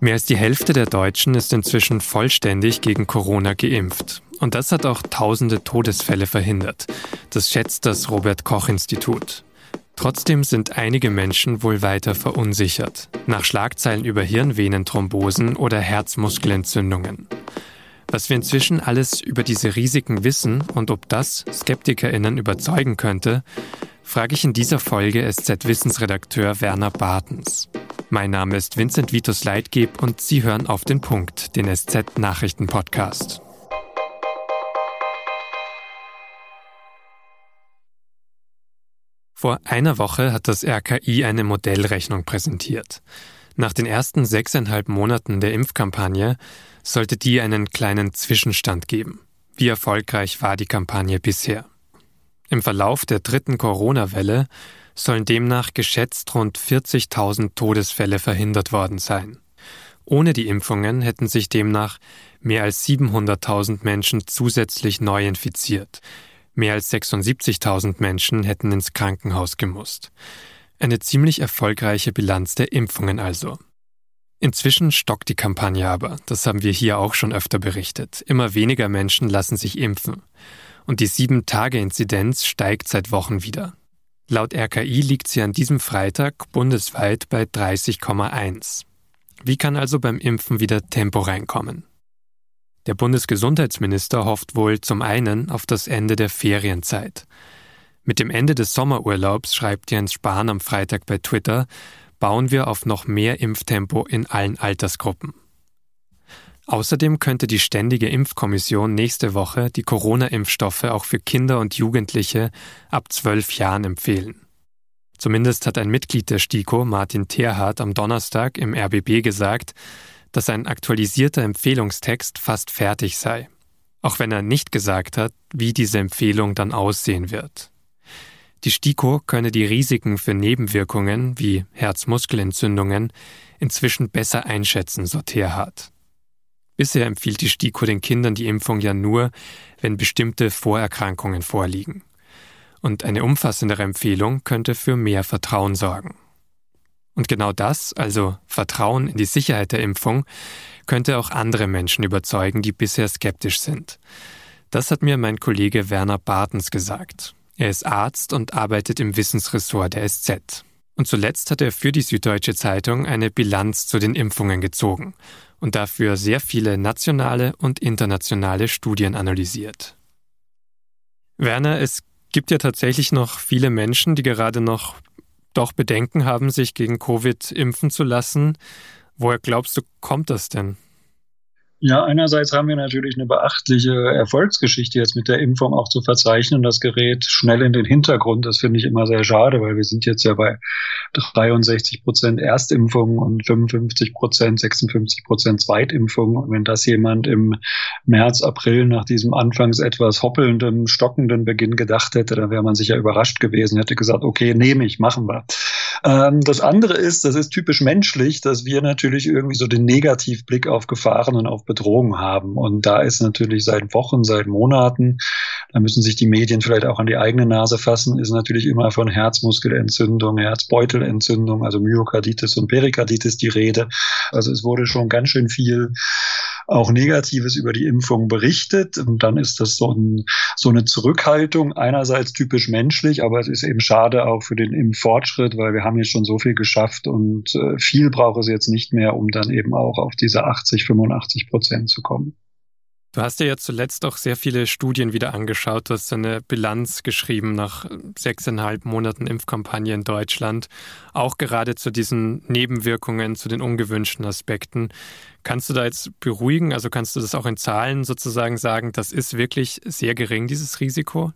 Mehr als die Hälfte der Deutschen ist inzwischen vollständig gegen Corona geimpft. Und das hat auch tausende Todesfälle verhindert. Das schätzt das Robert Koch Institut. Trotzdem sind einige Menschen wohl weiter verunsichert. Nach Schlagzeilen über Hirnvenenthrombosen oder Herzmuskelentzündungen. Was wir inzwischen alles über diese Risiken wissen und ob das SkeptikerInnen überzeugen könnte, frage ich in dieser Folge SZ-Wissensredakteur Werner Bartens. Mein Name ist Vincent Vitus Leitgeb und Sie hören auf den Punkt, den SZ-Nachrichten-Podcast. Vor einer Woche hat das RKI eine Modellrechnung präsentiert. Nach den ersten sechseinhalb Monaten der Impfkampagne sollte die einen kleinen Zwischenstand geben. Wie erfolgreich war die Kampagne bisher? Im Verlauf der dritten Corona-Welle sollen demnach geschätzt rund 40.000 Todesfälle verhindert worden sein. Ohne die Impfungen hätten sich demnach mehr als 700.000 Menschen zusätzlich neu infiziert. Mehr als 76.000 Menschen hätten ins Krankenhaus gemusst. Eine ziemlich erfolgreiche Bilanz der Impfungen also. Inzwischen stockt die Kampagne aber, das haben wir hier auch schon öfter berichtet. Immer weniger Menschen lassen sich impfen. Und die 7-Tage-Inzidenz steigt seit Wochen wieder. Laut RKI liegt sie an diesem Freitag bundesweit bei 30,1. Wie kann also beim Impfen wieder Tempo reinkommen? Der Bundesgesundheitsminister hofft wohl zum einen auf das Ende der Ferienzeit. Mit dem Ende des Sommerurlaubs, schreibt Jens Spahn am Freitag bei Twitter, bauen wir auf noch mehr Impftempo in allen Altersgruppen. Außerdem könnte die Ständige Impfkommission nächste Woche die Corona-Impfstoffe auch für Kinder und Jugendliche ab zwölf Jahren empfehlen. Zumindest hat ein Mitglied der STIKO, Martin Terhardt, am Donnerstag im RBB gesagt, dass ein aktualisierter Empfehlungstext fast fertig sei, auch wenn er nicht gesagt hat, wie diese Empfehlung dann aussehen wird. Die STIKO könne die Risiken für Nebenwirkungen wie Herzmuskelentzündungen inzwischen besser einschätzen, so Terhardt. Bisher empfiehlt die STIKO den Kindern die Impfung ja nur, wenn bestimmte Vorerkrankungen vorliegen. Und eine umfassendere Empfehlung könnte für mehr Vertrauen sorgen. Und genau das, also Vertrauen in die Sicherheit der Impfung, könnte auch andere Menschen überzeugen, die bisher skeptisch sind. Das hat mir mein Kollege Werner Bartens gesagt. Er ist Arzt und arbeitet im Wissensressort der SZ. Und zuletzt hat er für die Süddeutsche Zeitung eine Bilanz zu den Impfungen gezogen und dafür sehr viele nationale und internationale Studien analysiert. Werner, es gibt ja tatsächlich noch viele Menschen, die gerade noch doch Bedenken haben, sich gegen Covid impfen zu lassen. Woher glaubst du, kommt das denn? Ja, einerseits haben wir natürlich eine beachtliche Erfolgsgeschichte jetzt mit der Impfung auch zu verzeichnen. Das gerät schnell in den Hintergrund. Das finde ich immer sehr schade, weil wir sind jetzt ja bei 63 Prozent Erstimpfungen und 55 Prozent, 56 Prozent Zweitimpfungen. Und wenn das jemand im März, April nach diesem anfangs etwas hoppelnden, stockenden Beginn gedacht hätte, dann wäre man sicher überrascht gewesen, hätte gesagt, okay, nehme ich, machen wir. Ähm, das andere ist, das ist typisch menschlich, dass wir natürlich irgendwie so den Negativblick auf Gefahren und auf Bedrohungen haben. Und da ist natürlich seit Wochen, seit Monaten, da müssen sich die Medien vielleicht auch an die eigene Nase fassen, ist natürlich immer von Herzmuskelentzündung, Herzbeutelentzündung, also Myokarditis und Perikarditis die Rede. Also es wurde schon ganz schön viel auch Negatives über die Impfung berichtet. Und dann ist das so, ein, so eine Zurückhaltung, einerseits typisch menschlich, aber es ist eben schade auch für den Impffortschritt, weil wir haben jetzt schon so viel geschafft und äh, viel braucht es jetzt nicht mehr, um dann eben auch auf diese 80, 85 Prozent zu kommen. Du hast dir ja zuletzt auch sehr viele Studien wieder angeschaut. Du hast eine Bilanz geschrieben nach sechseinhalb Monaten Impfkampagne in Deutschland, auch gerade zu diesen Nebenwirkungen, zu den ungewünschten Aspekten. Kannst du da jetzt beruhigen? Also kannst du das auch in Zahlen sozusagen sagen, das ist wirklich sehr gering, dieses Risiko?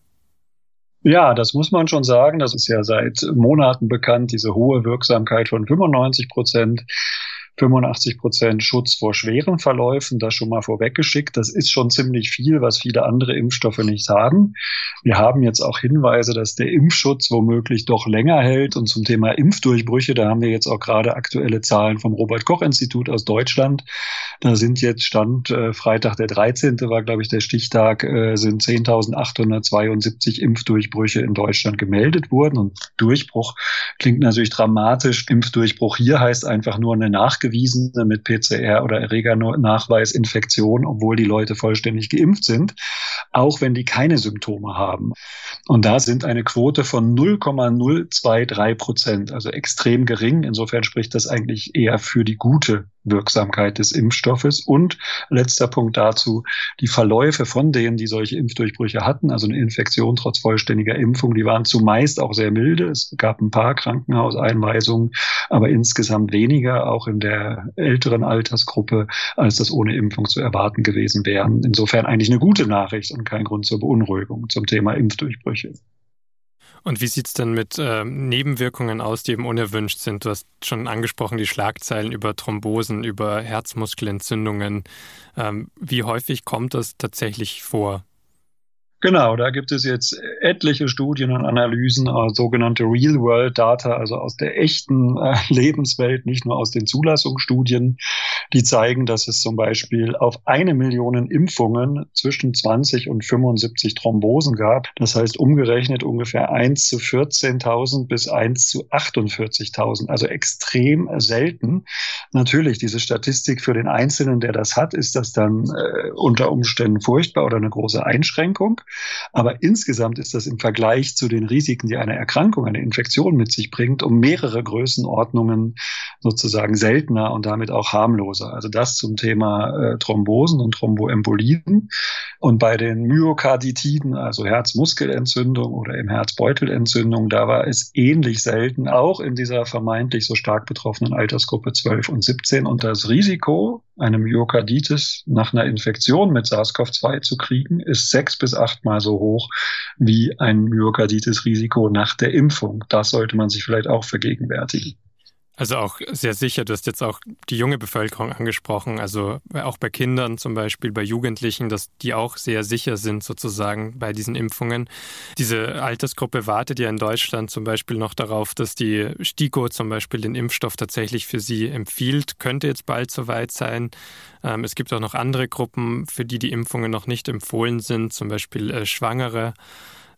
Ja, das muss man schon sagen. Das ist ja seit Monaten bekannt, diese hohe Wirksamkeit von 95 Prozent. 85 Prozent Schutz vor schweren Verläufen, das schon mal vorweggeschickt. Das ist schon ziemlich viel, was viele andere Impfstoffe nicht haben. Wir haben jetzt auch Hinweise, dass der Impfschutz womöglich doch länger hält. Und zum Thema Impfdurchbrüche, da haben wir jetzt auch gerade aktuelle Zahlen vom Robert Koch Institut aus Deutschland. Da sind jetzt Stand äh, Freitag der 13. war, glaube ich, der Stichtag, äh, sind 10.872 Impfdurchbrüche in Deutschland gemeldet worden. Und Durchbruch klingt natürlich dramatisch. Impfdurchbruch hier heißt einfach nur eine Nach nachgewiesene mit PCR oder Erregernachweis Infektion, obwohl die Leute vollständig geimpft sind, auch wenn die keine Symptome haben. Und da sind eine Quote von 0,023 Prozent, also extrem gering. Insofern spricht das eigentlich eher für die gute Wirksamkeit des Impfstoffes. Und letzter Punkt dazu, die Verläufe von denen, die solche Impfdurchbrüche hatten, also eine Infektion trotz vollständiger Impfung, die waren zumeist auch sehr milde. Es gab ein paar Krankenhauseinweisungen, aber insgesamt weniger, auch in der älteren Altersgruppe, als das ohne Impfung zu erwarten gewesen wären. Insofern eigentlich eine gute Nachricht und kein Grund zur Beunruhigung zum Thema Impfdurchbrüche. Und wie sieht es denn mit äh, Nebenwirkungen aus, die eben unerwünscht sind? Du hast schon angesprochen, die Schlagzeilen über Thrombosen, über Herzmuskelentzündungen. Ähm, wie häufig kommt das tatsächlich vor? Genau, da gibt es jetzt etliche Studien und Analysen, äh, sogenannte Real-World-Data, also aus der echten äh, Lebenswelt, nicht nur aus den Zulassungsstudien, die zeigen, dass es zum Beispiel auf eine Million Impfungen zwischen 20 und 75 Thrombosen gab. Das heißt umgerechnet ungefähr 1 zu 14.000 bis 1 zu 48.000, also extrem selten. Natürlich, diese Statistik für den Einzelnen, der das hat, ist das dann äh, unter Umständen furchtbar oder eine große Einschränkung. Aber insgesamt ist das im Vergleich zu den Risiken, die eine Erkrankung, eine Infektion mit sich bringt, um mehrere Größenordnungen sozusagen seltener und damit auch harmloser. Also das zum Thema äh, Thrombosen und Thromboembolien. Und bei den Myokarditiden, also Herzmuskelentzündung oder im Herzbeutelentzündung, da war es ähnlich selten, auch in dieser vermeintlich so stark betroffenen Altersgruppe 12 und 17. Und das Risiko, eine Myokarditis nach einer Infektion mit SARS-CoV-2 zu kriegen, ist sechs bis achtmal so hoch wie ein Myokarditis-Risiko nach der Impfung. Das sollte man sich vielleicht auch vergegenwärtigen. Also auch sehr sicher, du hast jetzt auch die junge Bevölkerung angesprochen, also auch bei Kindern zum Beispiel, bei Jugendlichen, dass die auch sehr sicher sind sozusagen bei diesen Impfungen. Diese Altersgruppe wartet ja in Deutschland zum Beispiel noch darauf, dass die STIKO zum Beispiel den Impfstoff tatsächlich für sie empfiehlt. Könnte jetzt bald soweit sein. Ähm, es gibt auch noch andere Gruppen, für die die Impfungen noch nicht empfohlen sind, zum Beispiel äh, Schwangere.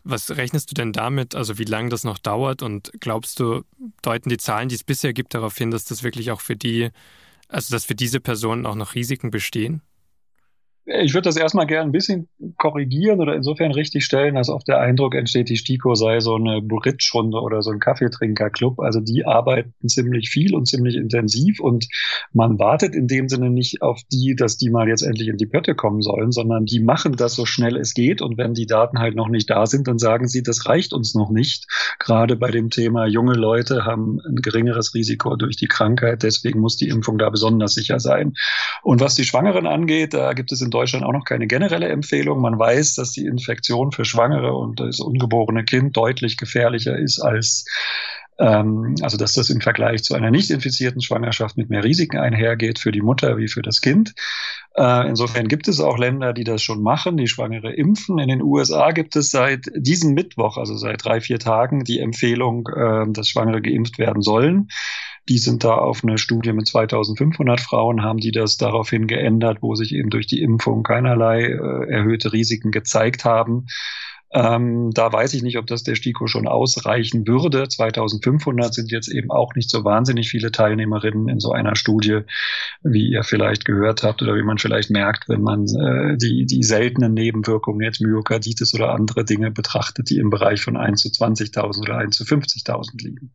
Was rechnest du denn damit, also wie lange das noch dauert? Und glaubst du, deuten die Zahlen, die es bisher gibt, darauf hin, dass das wirklich auch für die, also dass für diese Personen auch noch Risiken bestehen? Ich würde das erstmal gerne ein bisschen korrigieren oder insofern richtig stellen, dass oft der Eindruck entsteht, die STIKO sei so eine Bridge-Runde oder so ein Kaffeetrinker-Club. Also die arbeiten ziemlich viel und ziemlich intensiv und man wartet in dem Sinne nicht auf die, dass die mal jetzt endlich in die Pötte kommen sollen, sondern die machen das so schnell es geht und wenn die Daten halt noch nicht da sind, dann sagen sie, das reicht uns noch nicht. Gerade bei dem Thema junge Leute haben ein geringeres Risiko durch die Krankheit, deswegen muss die Impfung da besonders sicher sein. Und was die Schwangeren angeht, da gibt es in Deutschland auch noch keine generelle Empfehlung. Man weiß, dass die Infektion für Schwangere und das ungeborene Kind deutlich gefährlicher ist als ähm, also dass das im Vergleich zu einer nicht infizierten Schwangerschaft mit mehr Risiken einhergeht für die Mutter wie für das Kind. Äh, insofern gibt es auch Länder, die das schon machen, die Schwangere impfen. In den USA gibt es seit diesem Mittwoch, also seit drei, vier Tagen, die Empfehlung, äh, dass Schwangere geimpft werden sollen. Die sind da auf eine Studie mit 2500 Frauen, haben die das daraufhin geändert, wo sich eben durch die Impfung keinerlei äh, erhöhte Risiken gezeigt haben. Ähm, da weiß ich nicht, ob das der STIKO schon ausreichen würde. 2500 sind jetzt eben auch nicht so wahnsinnig viele Teilnehmerinnen in so einer Studie, wie ihr vielleicht gehört habt oder wie man vielleicht merkt, wenn man äh, die, die seltenen Nebenwirkungen, jetzt Myokarditis oder andere Dinge betrachtet, die im Bereich von 1 zu 20.000 oder 1 zu 50.000 liegen.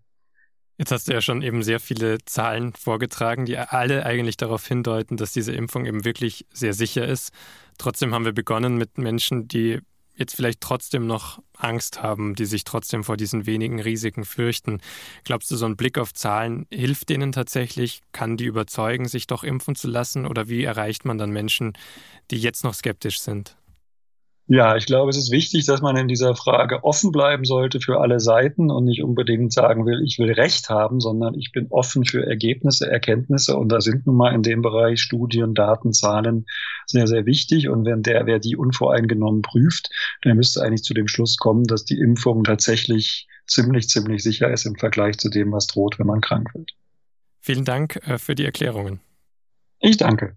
Jetzt hast du ja schon eben sehr viele Zahlen vorgetragen, die alle eigentlich darauf hindeuten, dass diese Impfung eben wirklich sehr sicher ist. Trotzdem haben wir begonnen mit Menschen, die jetzt vielleicht trotzdem noch Angst haben, die sich trotzdem vor diesen wenigen Risiken fürchten. Glaubst du, so ein Blick auf Zahlen hilft denen tatsächlich? Kann die überzeugen, sich doch impfen zu lassen? Oder wie erreicht man dann Menschen, die jetzt noch skeptisch sind? Ja, ich glaube, es ist wichtig, dass man in dieser Frage offen bleiben sollte für alle Seiten und nicht unbedingt sagen will, ich will Recht haben, sondern ich bin offen für Ergebnisse, Erkenntnisse. Und da sind nun mal in dem Bereich Studien, Daten, Zahlen sehr, sehr wichtig. Und wenn der, wer die unvoreingenommen prüft, der müsste eigentlich zu dem Schluss kommen, dass die Impfung tatsächlich ziemlich, ziemlich sicher ist im Vergleich zu dem, was droht, wenn man krank wird. Vielen Dank äh, für die Erklärungen. Ich danke.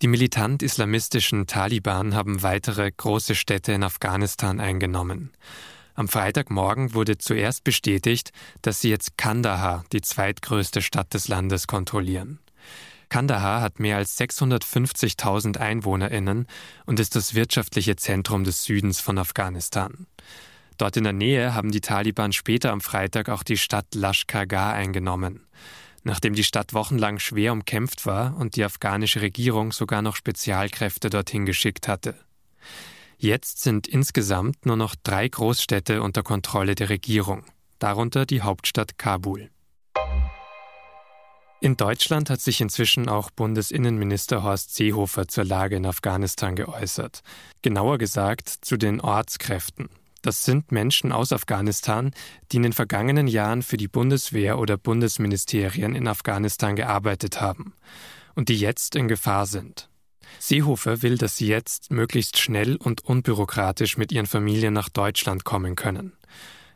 Die militant-islamistischen Taliban haben weitere große Städte in Afghanistan eingenommen. Am Freitagmorgen wurde zuerst bestätigt, dass sie jetzt Kandahar, die zweitgrößte Stadt des Landes, kontrollieren. Kandahar hat mehr als 650.000 Einwohnerinnen und ist das wirtschaftliche Zentrum des Südens von Afghanistan. Dort in der Nähe haben die Taliban später am Freitag auch die Stadt Lashkar eingenommen. Nachdem die Stadt wochenlang schwer umkämpft war und die afghanische Regierung sogar noch Spezialkräfte dorthin geschickt hatte. Jetzt sind insgesamt nur noch drei Großstädte unter Kontrolle der Regierung, darunter die Hauptstadt Kabul. In Deutschland hat sich inzwischen auch Bundesinnenminister Horst Seehofer zur Lage in Afghanistan geäußert. Genauer gesagt zu den Ortskräften. Das sind Menschen aus Afghanistan, die in den vergangenen Jahren für die Bundeswehr oder Bundesministerien in Afghanistan gearbeitet haben und die jetzt in Gefahr sind. Seehofer will, dass sie jetzt möglichst schnell und unbürokratisch mit ihren Familien nach Deutschland kommen können.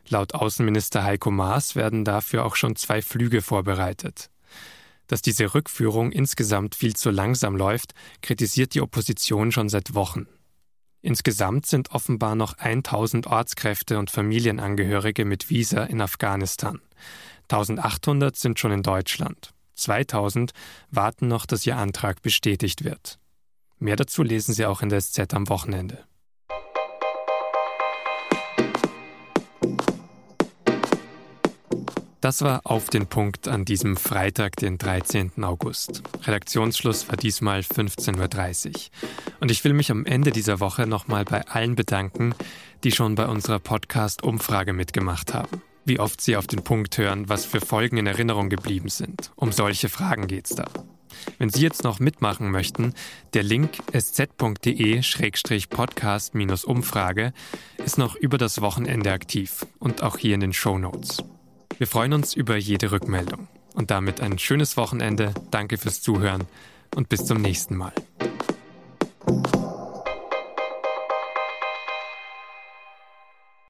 Laut Außenminister Heiko Maas werden dafür auch schon zwei Flüge vorbereitet. Dass diese Rückführung insgesamt viel zu langsam läuft, kritisiert die Opposition schon seit Wochen. Insgesamt sind offenbar noch 1000 Ortskräfte und Familienangehörige mit Visa in Afghanistan. 1800 sind schon in Deutschland. 2000 warten noch, dass ihr Antrag bestätigt wird. Mehr dazu lesen Sie auch in der SZ am Wochenende. Das war auf den Punkt an diesem Freitag, den 13. August. Redaktionsschluss war diesmal 15.30 Uhr. Und ich will mich am Ende dieser Woche nochmal bei allen bedanken, die schon bei unserer Podcast-Umfrage mitgemacht haben. Wie oft sie auf den Punkt hören, was für Folgen in Erinnerung geblieben sind. Um solche Fragen geht's da. Wenn Sie jetzt noch mitmachen möchten, der Link sz.de-podcast-umfrage ist noch über das Wochenende aktiv und auch hier in den Show Notes. Wir freuen uns über jede Rückmeldung. Und damit ein schönes Wochenende, danke fürs Zuhören und bis zum nächsten Mal.